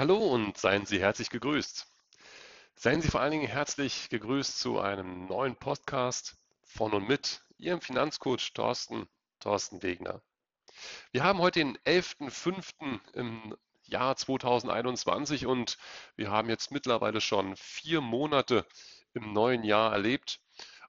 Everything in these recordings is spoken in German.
Hallo und seien Sie herzlich gegrüßt. Seien Sie vor allen Dingen herzlich gegrüßt zu einem neuen Podcast von und mit Ihrem Finanzcoach Thorsten, Thorsten Wegner. Wir haben heute den 11.05. im Jahr 2021 und wir haben jetzt mittlerweile schon vier Monate im neuen Jahr erlebt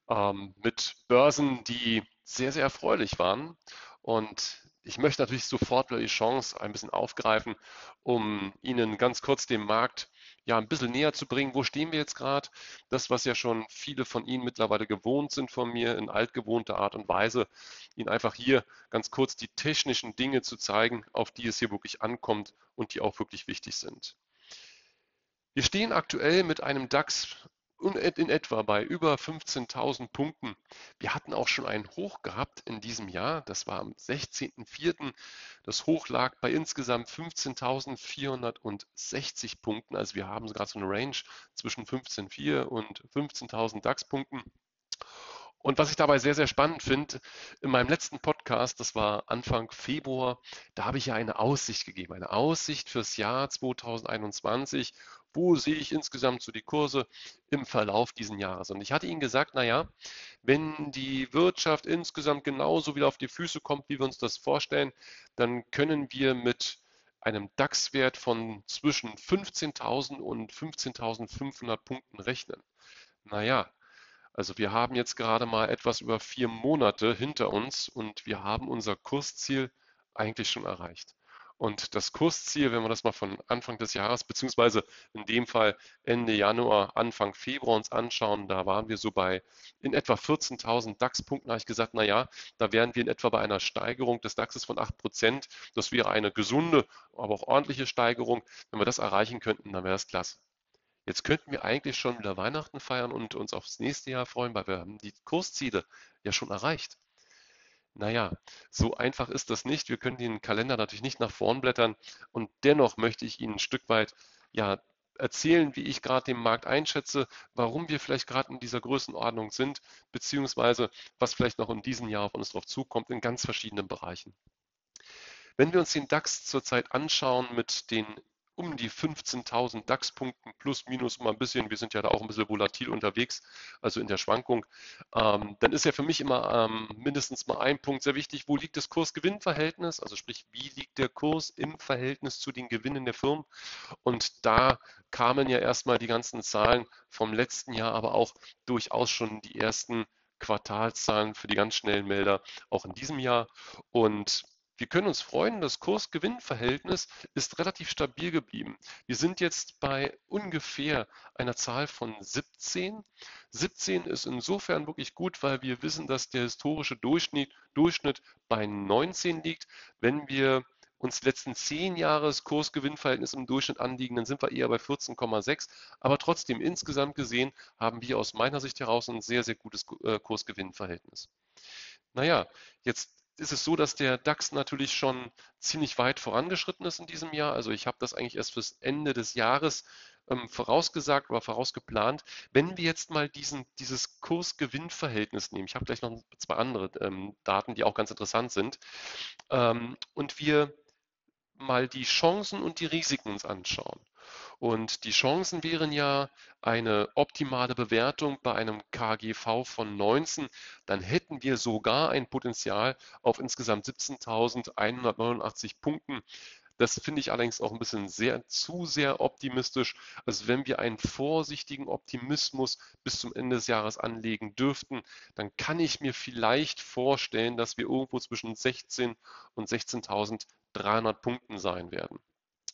ähm, mit Börsen, die sehr, sehr erfreulich waren. Und ich möchte natürlich sofort die Chance ein bisschen aufgreifen, um Ihnen ganz kurz den Markt ja ein bisschen näher zu bringen. Wo stehen wir jetzt gerade? Das, was ja schon viele von Ihnen mittlerweile gewohnt sind von mir in altgewohnter Art und Weise, Ihnen einfach hier ganz kurz die technischen Dinge zu zeigen, auf die es hier wirklich ankommt und die auch wirklich wichtig sind. Wir stehen aktuell mit einem DAX in etwa bei über 15.000 Punkten. Wir hatten auch schon einen Hoch gehabt in diesem Jahr. Das war am 16.04. Das Hoch lag bei insgesamt 15.460 Punkten. Also wir haben gerade so eine Range zwischen 15.4 und 15.000 DAX-Punkten. Und was ich dabei sehr, sehr spannend finde, in meinem letzten Podcast, das war Anfang Februar, da habe ich ja eine Aussicht gegeben, eine Aussicht fürs Jahr 2021. Wo sehe ich insgesamt so die Kurse im Verlauf dieses Jahres? Und ich hatte Ihnen gesagt, naja, wenn die Wirtschaft insgesamt genauso wieder auf die Füße kommt, wie wir uns das vorstellen, dann können wir mit einem DAX-Wert von zwischen 15.000 und 15.500 Punkten rechnen. Naja, also wir haben jetzt gerade mal etwas über vier Monate hinter uns und wir haben unser Kursziel eigentlich schon erreicht. Und das Kursziel, wenn wir das mal von Anfang des Jahres, beziehungsweise in dem Fall Ende Januar, Anfang Februar uns anschauen, da waren wir so bei in etwa 14.000 DAX-Punkten. Da habe ich gesagt, na ja, da wären wir in etwa bei einer Steigerung des DAXes von 8 Prozent. Das wäre eine gesunde, aber auch ordentliche Steigerung. Wenn wir das erreichen könnten, dann wäre das klasse. Jetzt könnten wir eigentlich schon wieder Weihnachten feiern und uns aufs nächste Jahr freuen, weil wir haben die Kursziele ja schon erreicht. Naja, so einfach ist das nicht. Wir können den Kalender natürlich nicht nach vorn blättern und dennoch möchte ich Ihnen ein Stück weit ja, erzählen, wie ich gerade den Markt einschätze, warum wir vielleicht gerade in dieser Größenordnung sind, beziehungsweise was vielleicht noch in diesem Jahr auf uns drauf zukommt in ganz verschiedenen Bereichen. Wenn wir uns den DAX zurzeit anschauen mit den um die 15.000 DAX-Punkten plus minus mal ein bisschen. Wir sind ja da auch ein bisschen volatil unterwegs, also in der Schwankung. Ähm, dann ist ja für mich immer ähm, mindestens mal ein Punkt sehr wichtig. Wo liegt das Kurs-Gewinn-Verhältnis? Also sprich, wie liegt der Kurs im Verhältnis zu den Gewinnen der Firmen? Und da kamen ja erstmal die ganzen Zahlen vom letzten Jahr, aber auch durchaus schon die ersten Quartalszahlen für die ganz schnellen Melder auch in diesem Jahr. Und wir können uns freuen, das Kurs-Gewinn-Verhältnis ist relativ stabil geblieben. Wir sind jetzt bei ungefähr einer Zahl von 17. 17 ist insofern wirklich gut, weil wir wissen, dass der historische Durchschnitt, Durchschnitt bei 19 liegt. Wenn wir uns die letzten zehn Jahres Kurs-Gewinn-Verhältnis im Durchschnitt anliegen, dann sind wir eher bei 14,6. Aber trotzdem insgesamt gesehen haben wir aus meiner Sicht heraus ein sehr, sehr gutes äh, Kurs-Gewinn-Verhältnis. Naja, jetzt ist es so, dass der DAX natürlich schon ziemlich weit vorangeschritten ist in diesem Jahr. Also ich habe das eigentlich erst fürs Ende des Jahres ähm, vorausgesagt oder vorausgeplant. Wenn wir jetzt mal diesen, dieses Kurs-Gewinn-Verhältnis nehmen, ich habe gleich noch zwei andere ähm, Daten, die auch ganz interessant sind, ähm, und wir mal die Chancen und die Risiken uns anschauen. Und die Chancen wären ja eine optimale Bewertung bei einem KGV von 19. Dann hätten wir sogar ein Potenzial auf insgesamt 17.189 Punkten. Das finde ich allerdings auch ein bisschen sehr zu sehr optimistisch. Also wenn wir einen vorsichtigen Optimismus bis zum Ende des Jahres anlegen dürften, dann kann ich mir vielleicht vorstellen, dass wir irgendwo zwischen 16 und 16.300 Punkten sein werden.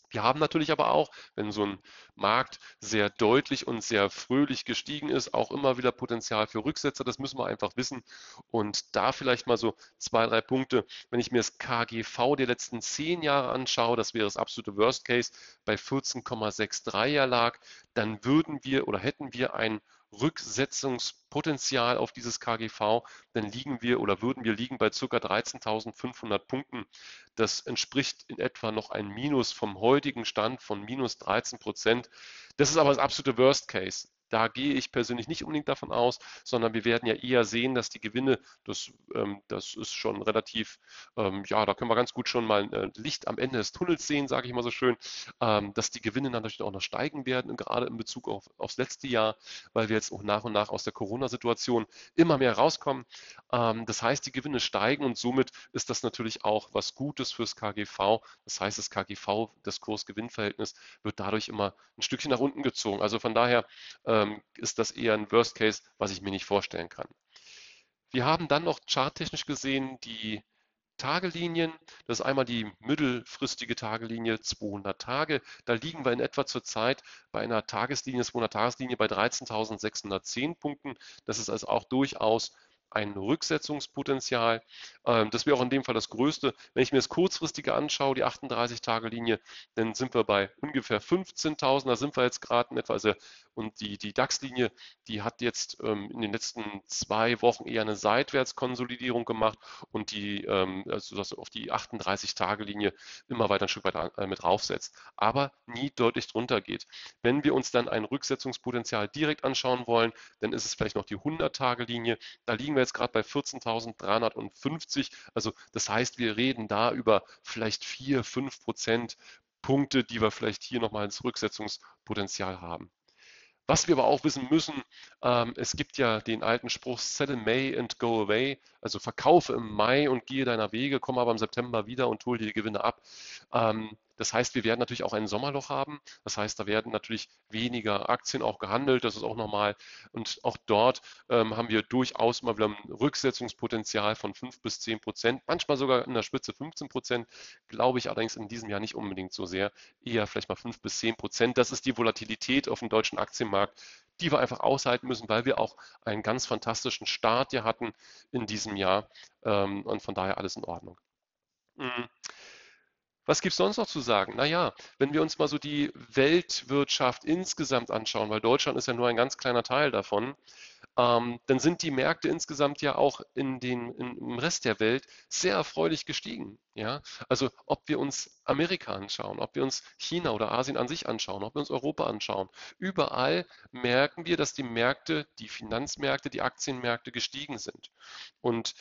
Wir haben natürlich aber auch, wenn so ein Markt sehr deutlich und sehr fröhlich gestiegen ist, auch immer wieder Potenzial für Rücksetzer. Das müssen wir einfach wissen. Und da vielleicht mal so zwei, drei Punkte. Wenn ich mir das KGV der letzten zehn Jahre anschaue, das wäre das absolute Worst Case, bei 14,63er lag, dann würden wir oder hätten wir ein Rücksetzungspotenzial auf dieses KGV, dann liegen wir oder würden wir liegen bei ca. 13.500 Punkten. Das entspricht in etwa noch ein Minus vom heutigen Stand von minus 13 Prozent. Das ist aber das absolute Worst Case. Da gehe ich persönlich nicht unbedingt davon aus, sondern wir werden ja eher sehen, dass die Gewinne, das, ähm, das ist schon relativ, ähm, ja, da können wir ganz gut schon mal äh, Licht am Ende des Tunnels sehen, sage ich mal so schön, ähm, dass die Gewinne dann natürlich auch noch steigen werden, gerade in Bezug auf, aufs letzte Jahr, weil wir jetzt auch nach und nach aus der Corona-Situation immer mehr rauskommen. Ähm, das heißt, die Gewinne steigen und somit ist das natürlich auch was Gutes fürs KGV. Das heißt, das KGV, das Kurs-Gewinn-Verhältnis, wird dadurch immer ein Stückchen nach unten gezogen. Also von daher ähm, ist das eher ein Worst Case, was ich mir nicht vorstellen kann. Wir haben dann noch charttechnisch gesehen die Tagelinien. Das ist einmal die mittelfristige Tagelinie 200 Tage. Da liegen wir in etwa zurzeit bei einer Tageslinie, 200 Tageslinie bei 13.610 Punkten. Das ist also auch durchaus ein Rücksetzungspotenzial. Ähm, das wäre auch in dem Fall das größte. Wenn ich mir das kurzfristige anschaue, die 38-Tage-Linie, dann sind wir bei ungefähr 15.000. Da sind wir jetzt gerade in etwa. Also, und die, die DAX-Linie, die hat jetzt ähm, in den letzten zwei Wochen eher eine Seitwärtskonsolidierung gemacht und die, ähm, also das auf die 38-Tage-Linie immer weiter ein Stück weiter äh, mit raufsetzt, aber nie deutlich drunter geht. Wenn wir uns dann ein Rücksetzungspotenzial direkt anschauen wollen, dann ist es vielleicht noch die 100-Tage-Linie. Da liegen wir jetzt gerade bei 14.350. Also das heißt, wir reden da über vielleicht 4, 5 Prozent Punkte, die wir vielleicht hier nochmal ins Rücksetzungspotenzial haben. Was wir aber auch wissen müssen, ähm, es gibt ja den alten Spruch Sell in May and go away, also verkaufe im Mai und gehe deiner Wege, komme aber im September wieder und hole die Gewinne ab. Ähm, das heißt, wir werden natürlich auch ein Sommerloch haben. Das heißt, da werden natürlich weniger Aktien auch gehandelt. Das ist auch normal. Und auch dort ähm, haben wir durchaus mal wieder ein Rücksetzungspotenzial von 5 bis 10 Prozent. Manchmal sogar in der Spitze 15 Prozent. Glaube ich allerdings in diesem Jahr nicht unbedingt so sehr. Eher vielleicht mal 5 bis 10 Prozent. Das ist die Volatilität auf dem deutschen Aktienmarkt, die wir einfach aushalten müssen, weil wir auch einen ganz fantastischen Start hier hatten in diesem Jahr. Ähm, und von daher alles in Ordnung. Mhm. Was gibt es sonst noch zu sagen? Naja, wenn wir uns mal so die Weltwirtschaft insgesamt anschauen, weil Deutschland ist ja nur ein ganz kleiner Teil davon, ähm, dann sind die Märkte insgesamt ja auch in den, in, im Rest der Welt sehr erfreulich gestiegen. Ja? Also ob wir uns Amerika anschauen, ob wir uns China oder Asien an sich anschauen, ob wir uns Europa anschauen, überall merken wir, dass die Märkte, die Finanzmärkte, die Aktienmärkte gestiegen sind. Und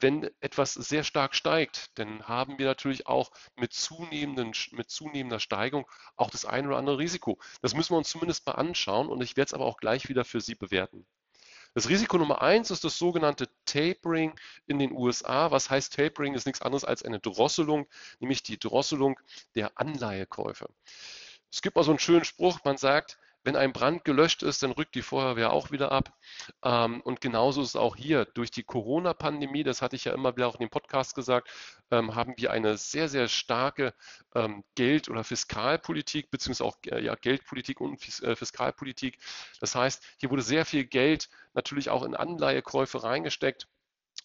wenn etwas sehr stark steigt, dann haben wir natürlich auch mit, zunehmenden, mit zunehmender Steigung auch das ein oder andere Risiko. Das müssen wir uns zumindest mal anschauen und ich werde es aber auch gleich wieder für Sie bewerten. Das Risiko Nummer eins ist das sogenannte Tapering in den USA. Was heißt Tapering? Ist nichts anderes als eine Drosselung, nämlich die Drosselung der Anleihekäufe. Es gibt mal so einen schönen Spruch, man sagt, wenn ein Brand gelöscht ist, dann rückt die Feuerwehr auch wieder ab. Ähm, und genauso ist es auch hier. Durch die Corona-Pandemie, das hatte ich ja immer wieder auch in dem Podcast gesagt, ähm, haben wir eine sehr, sehr starke ähm, Geld- oder Fiskalpolitik, beziehungsweise auch äh, ja, Geldpolitik und äh, Fiskalpolitik. Das heißt, hier wurde sehr viel Geld natürlich auch in Anleihekäufe reingesteckt.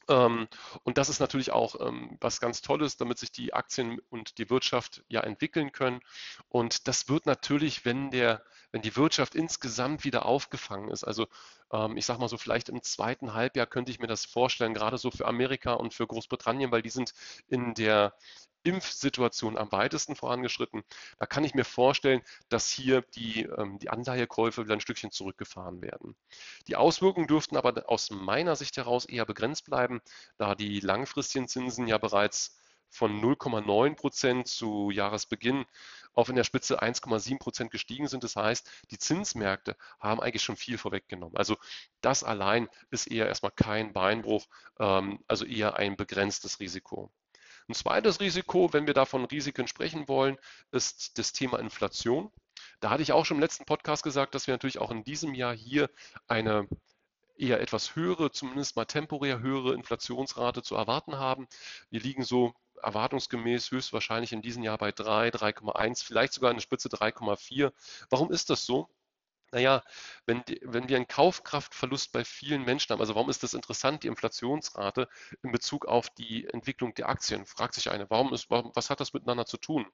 Und das ist natürlich auch was ganz Tolles, damit sich die Aktien und die Wirtschaft ja entwickeln können. Und das wird natürlich, wenn der, wenn die Wirtschaft insgesamt wieder aufgefangen ist, also ähm, ich sage mal so, vielleicht im zweiten Halbjahr könnte ich mir das vorstellen, gerade so für Amerika und für Großbritannien, weil die sind in der Impfsituation am weitesten vorangeschritten. Da kann ich mir vorstellen, dass hier die, ähm, die Anleihekäufe wieder ein Stückchen zurückgefahren werden. Die Auswirkungen dürften aber aus meiner Sicht heraus eher begrenzt bleiben, da die langfristigen Zinsen ja bereits von 0,9 Prozent zu Jahresbeginn auf in der Spitze 1,7 Prozent gestiegen sind. Das heißt, die Zinsmärkte haben eigentlich schon viel vorweggenommen. Also das allein ist eher erstmal kein Beinbruch, ähm, also eher ein begrenztes Risiko. Ein zweites Risiko, wenn wir davon Risiken sprechen wollen, ist das Thema Inflation. Da hatte ich auch schon im letzten Podcast gesagt, dass wir natürlich auch in diesem Jahr hier eine eher etwas höhere, zumindest mal temporär höhere Inflationsrate zu erwarten haben. Wir liegen so erwartungsgemäß höchstwahrscheinlich in diesem Jahr bei 3, 3,1, vielleicht sogar eine Spitze 3,4. Warum ist das so? naja, wenn, wenn wir einen Kaufkraftverlust bei vielen Menschen haben, also warum ist das interessant, die Inflationsrate in Bezug auf die Entwicklung der Aktien? Fragt sich eine, warum ist, warum, was hat das miteinander zu tun?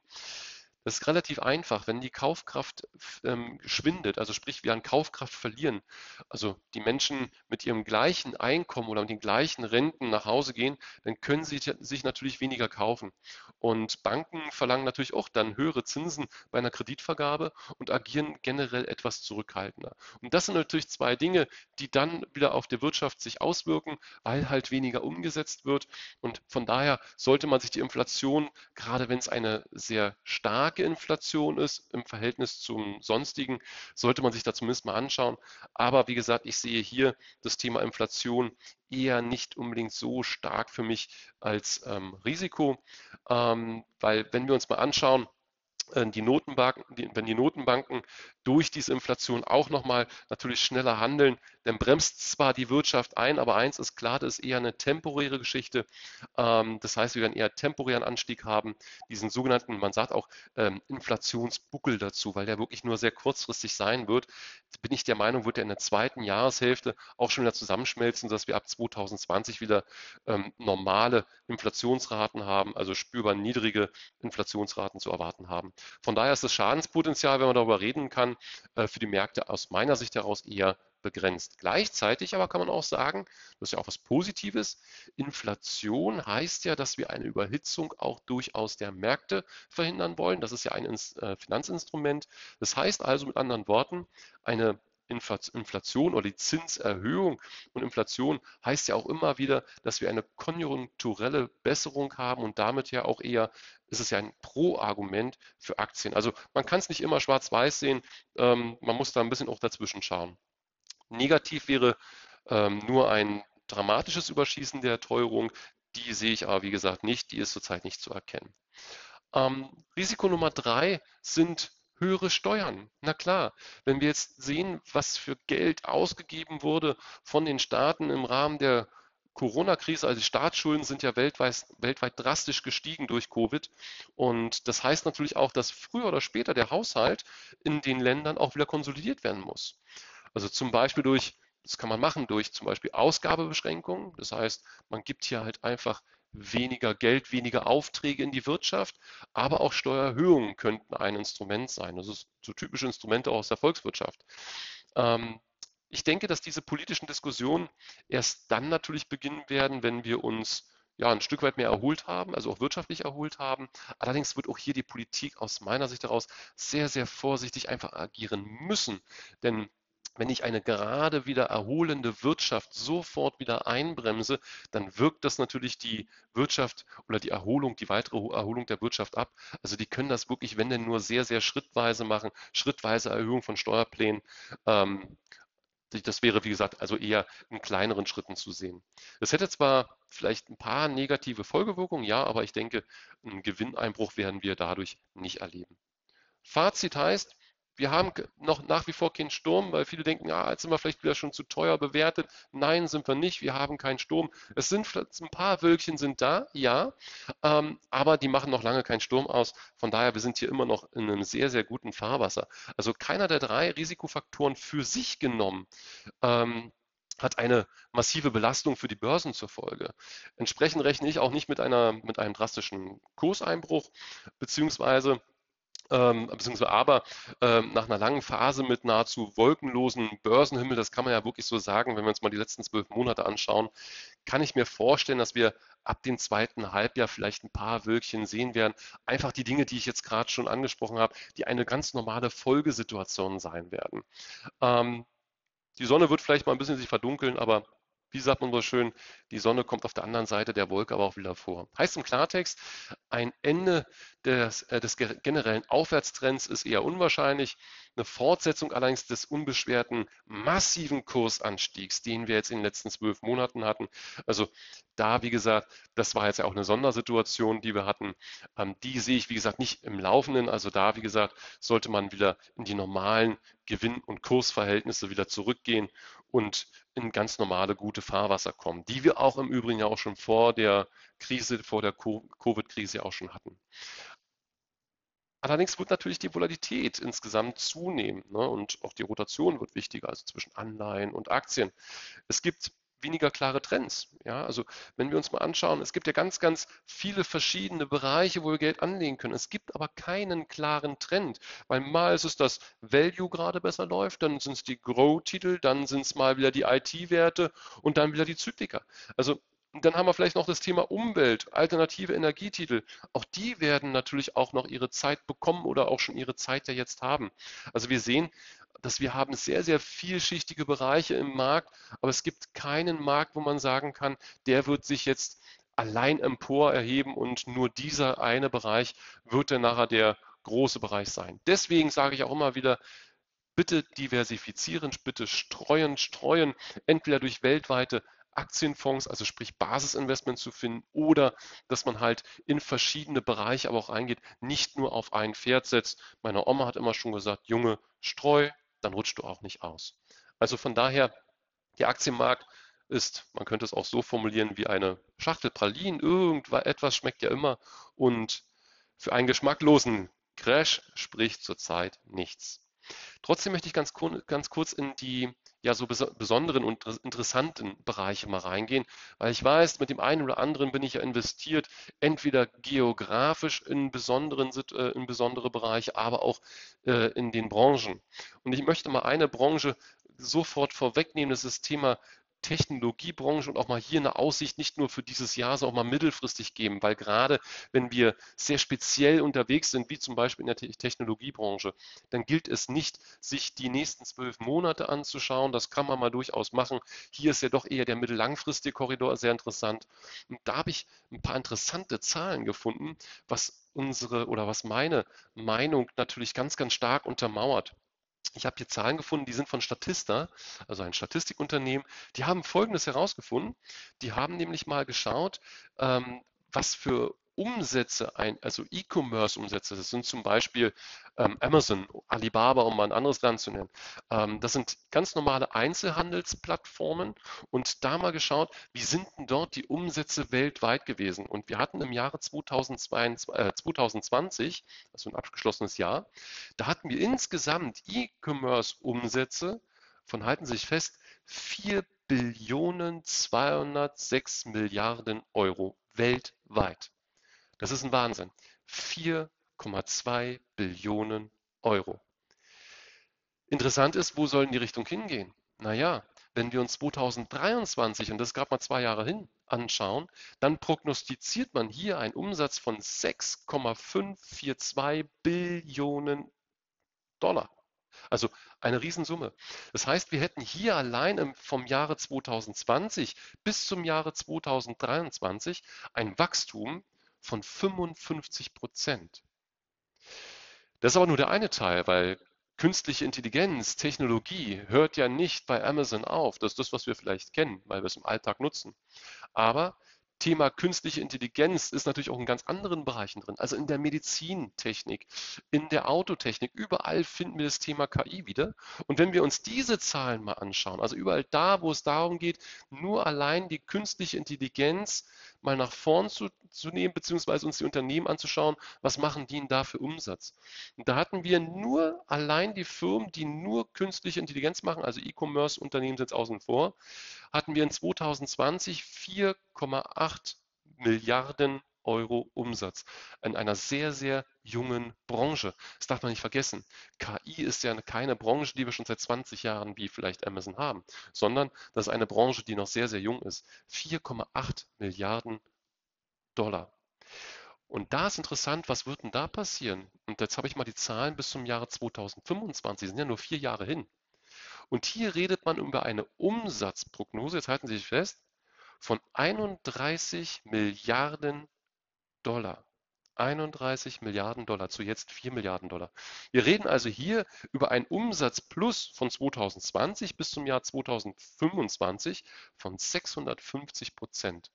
Das ist relativ einfach. Wenn die Kaufkraft ähm, schwindet, also sprich wir an Kaufkraft verlieren, also die Menschen mit ihrem gleichen Einkommen oder mit den gleichen Renten nach Hause gehen, dann können sie sich natürlich weniger kaufen. Und Banken verlangen natürlich auch dann höhere Zinsen bei einer Kreditvergabe und agieren generell etwas zurückhaltender. Und das sind natürlich zwei Dinge, die dann wieder auf der Wirtschaft sich auswirken, weil halt weniger umgesetzt wird. Und von daher sollte man sich die Inflation, gerade wenn es eine sehr starke starke Inflation ist im Verhältnis zum sonstigen, sollte man sich da zumindest mal anschauen. Aber wie gesagt, ich sehe hier das Thema Inflation eher nicht unbedingt so stark für mich als ähm, Risiko, ähm, weil wenn wir uns mal anschauen, die Notenbanken, wenn die Notenbanken durch diese Inflation auch nochmal natürlich schneller handeln, dann bremst zwar die Wirtschaft ein, aber eins ist klar, das ist eher eine temporäre Geschichte. Ähm, das heißt, wir werden eher temporären Anstieg haben, diesen sogenannten, man sagt auch ähm, Inflationsbuckel dazu, weil der wirklich nur sehr kurzfristig sein wird. Bin ich der Meinung, wird er in der zweiten Jahreshälfte auch schon wieder zusammenschmelzen, dass wir ab 2020 wieder ähm, normale Inflationsraten haben, also spürbar niedrige Inflationsraten zu erwarten haben. Von daher ist das Schadenspotenzial, wenn man darüber reden kann, äh, für die Märkte aus meiner Sicht heraus eher begrenzt. Gleichzeitig aber kann man auch sagen, das ist ja auch was Positives, Inflation heißt ja, dass wir eine Überhitzung auch durchaus der Märkte verhindern wollen. Das ist ja ein äh, Finanzinstrument. Das heißt also mit anderen Worten, eine Inflation oder die Zinserhöhung. Und Inflation heißt ja auch immer wieder, dass wir eine konjunkturelle Besserung haben und damit ja auch eher ist es ja ein Pro-Argument für Aktien. Also man kann es nicht immer schwarz-weiß sehen, ähm, man muss da ein bisschen auch dazwischen schauen. Negativ wäre ähm, nur ein dramatisches Überschießen der Teuerung. Die sehe ich aber, wie gesagt, nicht. Die ist zurzeit nicht zu erkennen. Ähm, Risiko Nummer drei sind höhere Steuern. Na klar, wenn wir jetzt sehen, was für Geld ausgegeben wurde von den Staaten im Rahmen der Corona-Krise, also die Staatsschulden sind ja weltweit, weltweit drastisch gestiegen durch Covid. Und das heißt natürlich auch, dass früher oder später der Haushalt in den Ländern auch wieder konsolidiert werden muss. Also zum Beispiel durch, das kann man machen, durch zum Beispiel Ausgabebeschränkungen. Das heißt, man gibt hier halt einfach weniger Geld, weniger Aufträge in die Wirtschaft, aber auch Steuererhöhungen könnten ein Instrument sein. Das ist so typische Instrumente aus der Volkswirtschaft. Ähm, ich denke, dass diese politischen Diskussionen erst dann natürlich beginnen werden, wenn wir uns ja, ein Stück weit mehr erholt haben, also auch wirtschaftlich erholt haben. Allerdings wird auch hier die Politik aus meiner Sicht heraus sehr, sehr vorsichtig einfach agieren müssen. Denn wenn ich eine gerade wieder erholende Wirtschaft sofort wieder einbremse, dann wirkt das natürlich die Wirtschaft oder die Erholung, die weitere Erholung der Wirtschaft ab. Also die können das wirklich, wenn denn nur sehr, sehr schrittweise machen, schrittweise Erhöhung von Steuerplänen. Ähm, das wäre, wie gesagt, also eher in kleineren Schritten zu sehen. Es hätte zwar vielleicht ein paar negative Folgewirkungen, ja, aber ich denke, einen Gewinneinbruch werden wir dadurch nicht erleben. Fazit heißt, wir haben noch nach wie vor keinen Sturm, weil viele denken, ah, jetzt sind wir vielleicht wieder schon zu teuer bewertet. Nein, sind wir nicht. Wir haben keinen Sturm. Es sind ein paar Wölkchen sind da, ja, ähm, aber die machen noch lange keinen Sturm aus. Von daher, wir sind hier immer noch in einem sehr, sehr guten Fahrwasser. Also keiner der drei Risikofaktoren für sich genommen ähm, hat eine massive Belastung für die Börsen zur Folge. Entsprechend rechne ich auch nicht mit, einer, mit einem drastischen Kurseinbruch, beziehungsweise ähm, beziehungsweise aber ähm, nach einer langen Phase mit nahezu wolkenlosen Börsenhimmel, das kann man ja wirklich so sagen, wenn wir uns mal die letzten zwölf Monate anschauen, kann ich mir vorstellen, dass wir ab dem zweiten Halbjahr vielleicht ein paar Wölkchen sehen werden. Einfach die Dinge, die ich jetzt gerade schon angesprochen habe, die eine ganz normale Folgesituation sein werden. Ähm, die Sonne wird vielleicht mal ein bisschen sich verdunkeln, aber wie sagt man so schön, die Sonne kommt auf der anderen Seite der Wolke aber auch wieder vor. Heißt im Klartext, ein Ende des, äh, des generellen Aufwärtstrends ist eher unwahrscheinlich. Eine Fortsetzung allerdings des unbeschwerten massiven Kursanstiegs, den wir jetzt in den letzten zwölf Monaten hatten. Also da, wie gesagt, das war jetzt ja auch eine Sondersituation, die wir hatten. Ähm, die sehe ich, wie gesagt, nicht im Laufenden. Also da, wie gesagt, sollte man wieder in die normalen Gewinn- und Kursverhältnisse wieder zurückgehen und in ganz normale gute Fahrwasser kommen, die wir auch im Übrigen ja auch schon vor der Krise, vor der Covid-Krise auch schon hatten. Allerdings wird natürlich die Volatilität insgesamt zunehmen ne? und auch die Rotation wird wichtiger, also zwischen Anleihen und Aktien. Es gibt weniger klare Trends. Ja, also wenn wir uns mal anschauen, es gibt ja ganz, ganz viele verschiedene Bereiche, wo wir Geld anlegen können. Es gibt aber keinen klaren Trend, weil mal ist es das Value gerade besser läuft, dann sind es die Grow-Titel, dann sind es mal wieder die IT-Werte und dann wieder die Zyklika. Also dann haben wir vielleicht noch das Thema Umwelt, alternative Energietitel. Auch die werden natürlich auch noch ihre Zeit bekommen oder auch schon ihre Zeit ja jetzt haben. Also wir sehen, dass wir haben sehr, sehr vielschichtige Bereiche im Markt, aber es gibt keinen Markt, wo man sagen kann, der wird sich jetzt allein empor erheben und nur dieser eine Bereich wird dann nachher der große Bereich sein. Deswegen sage ich auch immer wieder, bitte diversifizieren, bitte streuen, streuen, entweder durch weltweite Aktienfonds, also sprich Basisinvestments zu finden oder dass man halt in verschiedene Bereiche aber auch eingeht, nicht nur auf ein Pferd setzt. Meine Oma hat immer schon gesagt, Junge, streu, dann rutscht du auch nicht aus. Also von daher, der Aktienmarkt ist, man könnte es auch so formulieren, wie eine Schachtel Pralinen. Irgendetwas schmeckt ja immer und für einen geschmacklosen Crash spricht zurzeit nichts. Trotzdem möchte ich ganz, ganz kurz in die ja so besonderen und interessanten Bereiche mal reingehen, weil ich weiß, mit dem einen oder anderen bin ich ja investiert, entweder geografisch in, besonderen, äh, in besondere Bereiche, aber auch äh, in den Branchen. Und ich möchte mal eine Branche sofort vorwegnehmen, das ist das Thema Technologiebranche und auch mal hier eine Aussicht nicht nur für dieses Jahr, sondern auch mal mittelfristig geben, weil gerade wenn wir sehr speziell unterwegs sind, wie zum Beispiel in der Technologiebranche, dann gilt es nicht, sich die nächsten zwölf Monate anzuschauen. Das kann man mal durchaus machen. Hier ist ja doch eher der mittellangfristige Korridor sehr interessant. Und da habe ich ein paar interessante Zahlen gefunden, was unsere oder was meine Meinung natürlich ganz, ganz stark untermauert. Ich habe hier Zahlen gefunden, die sind von Statista, also ein Statistikunternehmen. Die haben Folgendes herausgefunden. Die haben nämlich mal geschaut, ähm, was für Umsätze, ein, also E-Commerce-Umsätze, das sind zum Beispiel ähm, Amazon, Alibaba, um mal ein anderes Land zu nennen. Ähm, das sind ganz normale Einzelhandelsplattformen und da mal geschaut, wie sind denn dort die Umsätze weltweit gewesen? Und wir hatten im Jahre 2022, äh, 2020, also ein abgeschlossenes Jahr, da hatten wir insgesamt E-Commerce-Umsätze von, halten Sie sich fest, 4 Billionen 206 Milliarden Euro weltweit. Das ist ein Wahnsinn. 4,2 Billionen Euro. Interessant ist, wo sollen die Richtung hingehen? Naja, wenn wir uns 2023, und das gab mal zwei Jahre hin, anschauen, dann prognostiziert man hier einen Umsatz von 6,542 Billionen Dollar. Also eine Riesensumme. Das heißt, wir hätten hier allein vom Jahre 2020 bis zum Jahre 2023 ein Wachstum von 55 Prozent. Das ist aber nur der eine Teil, weil künstliche Intelligenz, Technologie hört ja nicht bei Amazon auf. Das ist das, was wir vielleicht kennen, weil wir es im Alltag nutzen. Aber Thema künstliche Intelligenz ist natürlich auch in ganz anderen Bereichen drin, also in der Medizintechnik, in der Autotechnik, überall finden wir das Thema KI wieder. Und wenn wir uns diese Zahlen mal anschauen, also überall da, wo es darum geht, nur allein die künstliche Intelligenz mal nach vorn zu, zu nehmen, beziehungsweise uns die Unternehmen anzuschauen, was machen die denn da für Umsatz? Und da hatten wir nur allein die Firmen, die nur künstliche Intelligenz machen, also E-Commerce-Unternehmen sind außen vor, hatten wir in 2020 4,8 Milliarden Euro Umsatz in einer sehr, sehr jungen Branche. Das darf man nicht vergessen. KI ist ja keine Branche, die wir schon seit 20 Jahren wie vielleicht Amazon haben, sondern das ist eine Branche, die noch sehr, sehr jung ist. 4,8 Milliarden Dollar. Und da ist interessant, was wird denn da passieren? Und jetzt habe ich mal die Zahlen bis zum Jahre 2025, sind ja nur vier Jahre hin. Und hier redet man über eine Umsatzprognose, jetzt halten Sie sich fest, von 31 Milliarden Dollar. 31 Milliarden Dollar zu jetzt 4 Milliarden Dollar. Wir reden also hier über einen Umsatz plus von 2020 bis zum Jahr 2025 von 650 Prozent.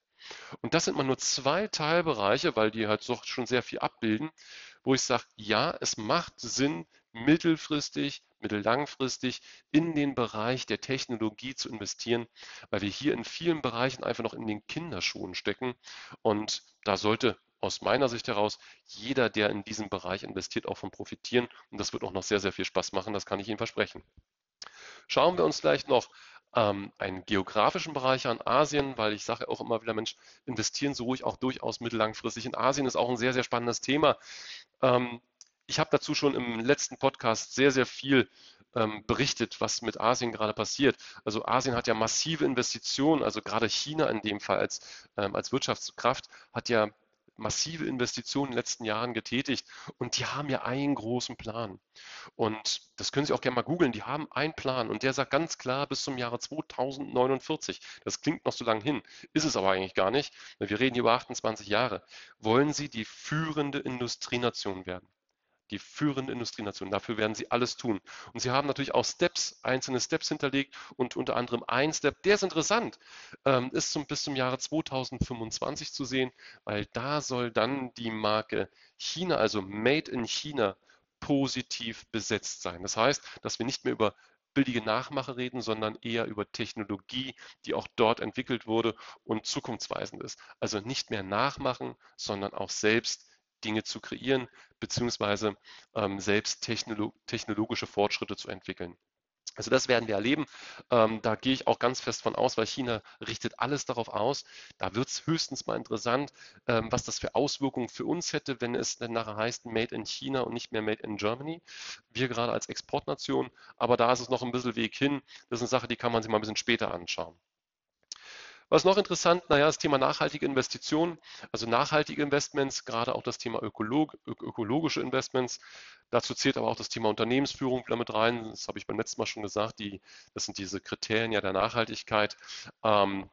Und das sind mal nur zwei Teilbereiche, weil die halt so schon sehr viel abbilden, wo ich sage, ja, es macht Sinn, mittelfristig, mittellangfristig in den Bereich der Technologie zu investieren, weil wir hier in vielen Bereichen einfach noch in den Kinderschuhen stecken. Und da sollte aus meiner Sicht heraus jeder, der in diesem Bereich investiert, auch von profitieren. Und das wird auch noch sehr, sehr viel Spaß machen, das kann ich Ihnen versprechen. Schauen wir uns gleich noch ähm, einen geografischen Bereich an Asien, weil ich sage auch immer wieder, Mensch, investieren so ruhig auch durchaus mittellangfristig in Asien ist auch ein sehr, sehr spannendes Thema. Ähm, ich habe dazu schon im letzten Podcast sehr, sehr viel ähm, berichtet, was mit Asien gerade passiert. Also Asien hat ja massive Investitionen, also gerade China in dem Fall als, ähm, als Wirtschaftskraft hat ja massive Investitionen in den letzten Jahren getätigt und die haben ja einen großen Plan. Und das können Sie auch gerne mal googeln, die haben einen Plan und der sagt ganz klar bis zum Jahre 2049. Das klingt noch so lang hin, ist es aber eigentlich gar nicht. Wir reden hier über 28 Jahre. Wollen Sie die führende Industrienation werden? Die führende Industrienation. Dafür werden sie alles tun. Und sie haben natürlich auch Steps, einzelne Steps hinterlegt und unter anderem ein Step, der ist interessant, ähm, ist zum, bis zum Jahre 2025 zu sehen, weil da soll dann die Marke China, also Made in China, positiv besetzt sein. Das heißt, dass wir nicht mehr über billige Nachmache reden, sondern eher über Technologie, die auch dort entwickelt wurde und zukunftsweisend ist. Also nicht mehr nachmachen, sondern auch selbst Dinge zu kreieren, beziehungsweise ähm, selbst technolo technologische Fortschritte zu entwickeln. Also das werden wir erleben. Ähm, da gehe ich auch ganz fest von aus, weil China richtet alles darauf aus. Da wird es höchstens mal interessant, ähm, was das für Auswirkungen für uns hätte, wenn es dann nachher heißt Made in China und nicht mehr Made in Germany. Wir gerade als Exportnation, aber da ist es noch ein bisschen Weg hin. Das ist eine Sache, die kann man sich mal ein bisschen später anschauen. Was noch interessant, naja, das Thema nachhaltige Investitionen, also nachhaltige Investments, gerade auch das Thema Ökolog, ökologische Investments. Dazu zählt aber auch das Thema Unternehmensführung mit rein. Das habe ich beim letzten Mal schon gesagt. Die, das sind diese Kriterien ja der Nachhaltigkeit. Ähm,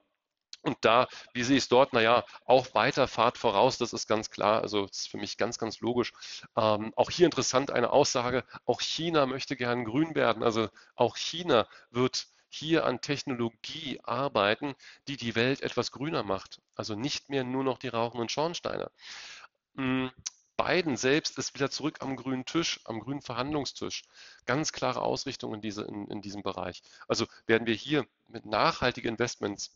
und da, wie sehe ich es dort? Naja, auch weiter Fahrt voraus, das ist ganz klar. Also das ist für mich ganz, ganz logisch. Ähm, auch hier interessant eine Aussage, auch China möchte gern grün werden. Also auch China wird hier an Technologie arbeiten, die die Welt etwas grüner macht. Also nicht mehr nur noch die rauchenden Schornsteine. Hm, Biden selbst ist wieder zurück am grünen Tisch, am grünen Verhandlungstisch. Ganz klare Ausrichtung in, diese, in, in diesem Bereich. Also werden wir hier mit nachhaltigen Investments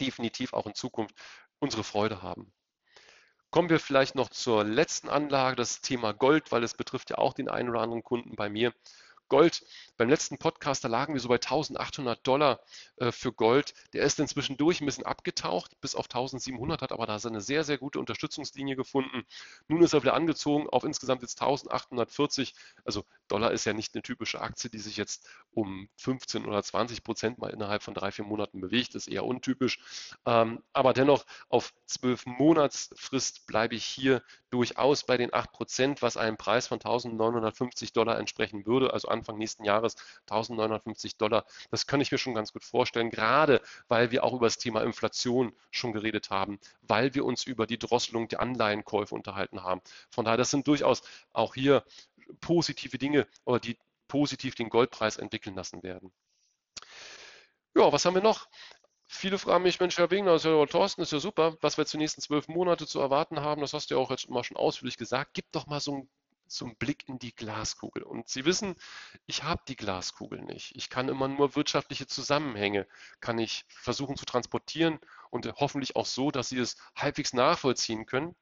definitiv auch in Zukunft unsere Freude haben. Kommen wir vielleicht noch zur letzten Anlage, das Thema Gold, weil es betrifft ja auch den einen oder anderen Kunden bei mir. Gold, beim letzten Podcast, da lagen wir so bei 1800 Dollar äh, für Gold. Der ist inzwischen durch ein bisschen abgetaucht, bis auf 1700, hat aber da eine sehr, sehr gute Unterstützungslinie gefunden. Nun ist er wieder angezogen auf insgesamt jetzt 1840. Also Dollar ist ja nicht eine typische Aktie, die sich jetzt um 15 oder 20 Prozent mal innerhalb von drei, vier Monaten bewegt. Das ist eher untypisch. Ähm, aber dennoch auf zwölf Monatsfrist bleibe ich hier durchaus bei den 8 Prozent, was einem Preis von 1950 Dollar entsprechen würde. Also Anfang nächsten Jahres 1950 Dollar. Das kann ich mir schon ganz gut vorstellen, gerade weil wir auch über das Thema Inflation schon geredet haben, weil wir uns über die Drosselung der Anleihenkäufe unterhalten haben. Von daher, das sind durchaus auch hier positive Dinge, die positiv den Goldpreis entwickeln lassen werden. Ja, was haben wir noch? Viele fragen mich, Mensch, Herr Wegner, ja, Thorsten, ist ja super, was wir jetzt die nächsten zwölf Monate zu erwarten haben, das hast du ja auch jetzt immer schon ausführlich gesagt. Gib doch mal so ein einen Blick in die Glaskugel. Und Sie wissen, ich habe die Glaskugel nicht. Ich kann immer nur wirtschaftliche Zusammenhänge, kann ich versuchen zu transportieren und hoffentlich auch so, dass Sie es halbwegs nachvollziehen können.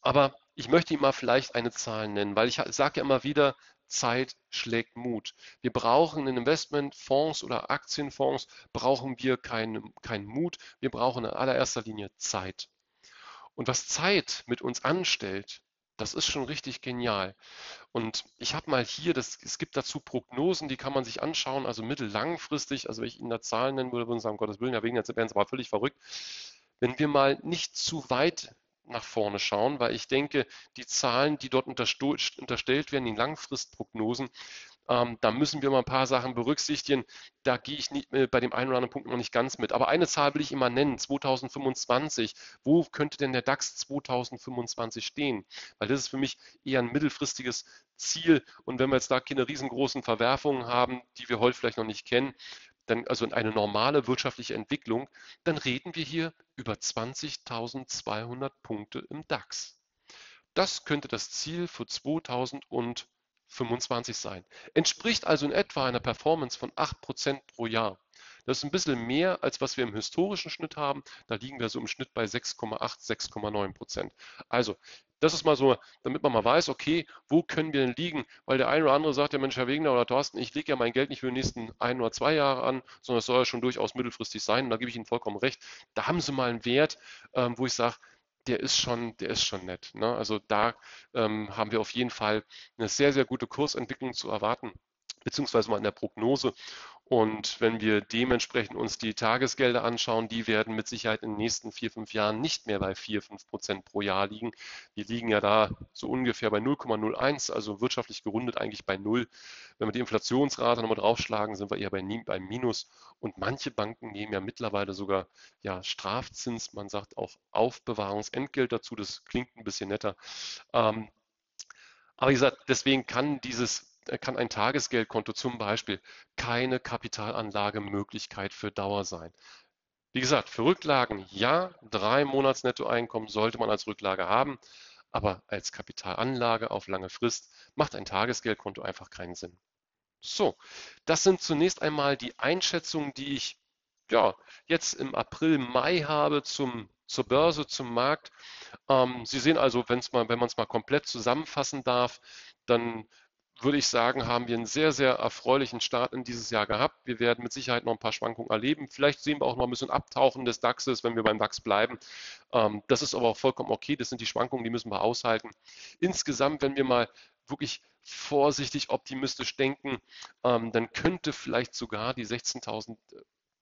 Aber ich möchte Ihnen mal vielleicht eine Zahl nennen, weil ich sage ja immer wieder, Zeit schlägt Mut. Wir brauchen in Investmentfonds oder Aktienfonds, brauchen wir keinen kein Mut, wir brauchen in allererster Linie Zeit. Und was Zeit mit uns anstellt, das ist schon richtig genial. Und ich habe mal hier, das, es gibt dazu Prognosen, die kann man sich anschauen, also mittellangfristig, also wenn ich Ihnen da Zahlen nennen würde, würden Sie sagen, um Gottes Willen, ja wegen, jetzt werden aber völlig verrückt. Wenn wir mal nicht zu weit nach vorne schauen, weil ich denke, die Zahlen, die dort unterstellt werden, die Langfristprognosen, ähm, da müssen wir mal ein paar Sachen berücksichtigen. Da gehe ich nicht, äh, bei dem einen oder anderen Punkt noch nicht ganz mit. Aber eine Zahl will ich immer nennen, 2025. Wo könnte denn der DAX 2025 stehen? Weil das ist für mich eher ein mittelfristiges Ziel. Und wenn wir jetzt da keine riesengroßen Verwerfungen haben, die wir heute vielleicht noch nicht kennen, dann, also eine normale wirtschaftliche Entwicklung, dann reden wir hier über 20.200 Punkte im DAX. Das könnte das Ziel für 2025 25 sein. Entspricht also in etwa einer Performance von 8% pro Jahr. Das ist ein bisschen mehr, als was wir im historischen Schnitt haben. Da liegen wir so im Schnitt bei 6,8, 6,9 Prozent. Also das ist mal so, damit man mal weiß, okay, wo können wir denn liegen? Weil der eine oder andere sagt ja, Mensch, Herr Wegner oder Thorsten, ich lege ja mein Geld nicht für die nächsten ein oder zwei Jahre an, sondern es soll ja schon durchaus mittelfristig sein. Und da gebe ich Ihnen vollkommen recht. Da haben Sie mal einen Wert, ähm, wo ich sage, der ist schon, der ist schon nett. Ne? Also da ähm, haben wir auf jeden Fall eine sehr, sehr gute Kursentwicklung zu erwarten beziehungsweise mal in der Prognose. Und wenn wir dementsprechend uns die Tagesgelder anschauen, die werden mit Sicherheit in den nächsten vier, fünf Jahren nicht mehr bei vier, fünf Prozent pro Jahr liegen. Die liegen ja da so ungefähr bei 0,01, also wirtschaftlich gerundet eigentlich bei null. Wenn wir die Inflationsrate nochmal draufschlagen, sind wir eher bei, beim Minus. Und manche Banken nehmen ja mittlerweile sogar ja, Strafzins, man sagt auch Aufbewahrungsentgelt dazu. Das klingt ein bisschen netter. Ähm, aber wie gesagt, deswegen kann dieses kann ein Tagesgeldkonto zum Beispiel keine Kapitalanlagemöglichkeit für Dauer sein. Wie gesagt, für Rücklagen ja, drei Monats Nettoeinkommen sollte man als Rücklage haben, aber als Kapitalanlage auf lange Frist macht ein Tagesgeldkonto einfach keinen Sinn. So, das sind zunächst einmal die Einschätzungen, die ich ja, jetzt im April, Mai habe zum, zur Börse, zum Markt. Ähm, Sie sehen also, wenn's mal, wenn man es mal komplett zusammenfassen darf, dann würde ich sagen, haben wir einen sehr, sehr erfreulichen Start in dieses Jahr gehabt. Wir werden mit Sicherheit noch ein paar Schwankungen erleben. Vielleicht sehen wir auch noch ein bisschen Abtauchen des DAXes, wenn wir beim DAX bleiben. Ähm, das ist aber auch vollkommen okay. Das sind die Schwankungen, die müssen wir aushalten. Insgesamt, wenn wir mal wirklich vorsichtig optimistisch denken, ähm, dann könnte vielleicht sogar die 16.000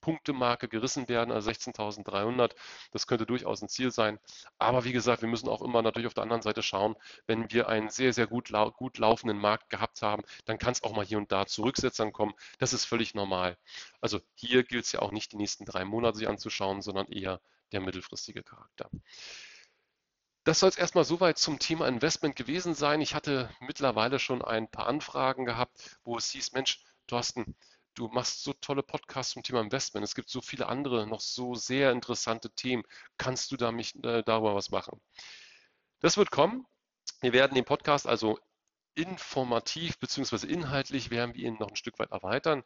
Punktemarke gerissen werden, also 16.300. Das könnte durchaus ein Ziel sein. Aber wie gesagt, wir müssen auch immer natürlich auf der anderen Seite schauen, wenn wir einen sehr, sehr gut, gut laufenden Markt gehabt haben, dann kann es auch mal hier und da Zurücksetzern kommen. Das ist völlig normal. Also hier gilt es ja auch nicht die nächsten drei Monate sich anzuschauen, sondern eher der mittelfristige Charakter. Das soll es erstmal soweit zum Thema Investment gewesen sein. Ich hatte mittlerweile schon ein paar Anfragen gehabt, wo es hieß, Mensch, Thorsten, du machst so tolle Podcasts zum Thema Investment. Es gibt so viele andere, noch so sehr interessante Themen. Kannst du da mich, äh, darüber was machen? Das wird kommen. Wir werden den Podcast also informativ bzw. inhaltlich werden wir ihn noch ein Stück weit erweitern.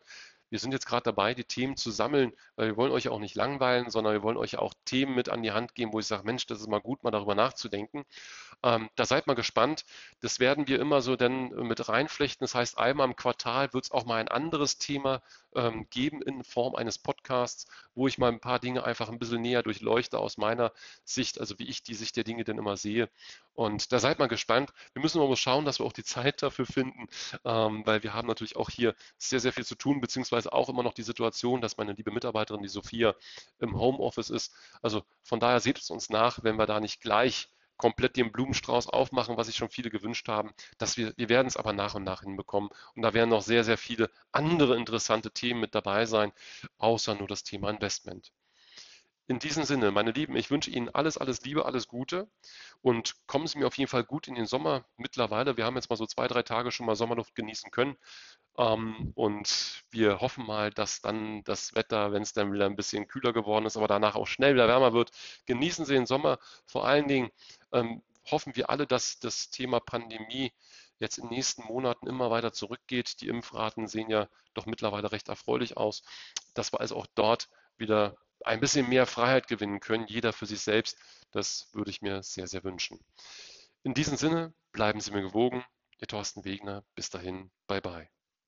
Wir sind jetzt gerade dabei, die Themen zu sammeln, weil wir wollen euch auch nicht langweilen, sondern wir wollen euch auch Themen mit an die Hand geben, wo ich sage, Mensch, das ist mal gut, mal darüber nachzudenken. Ähm, da seid mal gespannt. Das werden wir immer so dann mit reinflechten. Das heißt, einmal im Quartal wird es auch mal ein anderes Thema ähm, geben in Form eines Podcasts, wo ich mal ein paar Dinge einfach ein bisschen näher durchleuchte aus meiner Sicht, also wie ich die Sicht der Dinge denn immer sehe. Und da seid mal gespannt. Wir müssen aber schauen, dass wir auch die Zeit dafür finden, ähm, weil wir haben natürlich auch hier sehr, sehr viel zu tun, beziehungsweise auch immer noch die Situation, dass meine liebe Mitarbeiterin, die Sophia, im Homeoffice ist. Also von daher seht es uns nach, wenn wir da nicht gleich komplett den Blumenstrauß aufmachen, was sich schon viele gewünscht haben. Dass wir, wir werden es aber nach und nach hinbekommen. Und da werden noch sehr, sehr viele andere interessante Themen mit dabei sein, außer nur das Thema Investment. In diesem Sinne, meine Lieben, ich wünsche Ihnen alles, alles Liebe, alles Gute und kommen Sie mir auf jeden Fall gut in den Sommer mittlerweile. Wir haben jetzt mal so zwei, drei Tage schon mal Sommerluft genießen können. Ähm, und wir hoffen mal, dass dann das Wetter, wenn es dann wieder ein bisschen kühler geworden ist, aber danach auch schnell wieder wärmer wird, genießen Sie den Sommer. Vor allen Dingen ähm, hoffen wir alle, dass das Thema Pandemie jetzt in den nächsten Monaten immer weiter zurückgeht. Die Impfraten sehen ja doch mittlerweile recht erfreulich aus, dass wir also auch dort wieder ein bisschen mehr Freiheit gewinnen können, jeder für sich selbst. Das würde ich mir sehr, sehr wünschen. In diesem Sinne, bleiben Sie mir gewogen. Ihr Thorsten Wegner. Bis dahin, bye bye.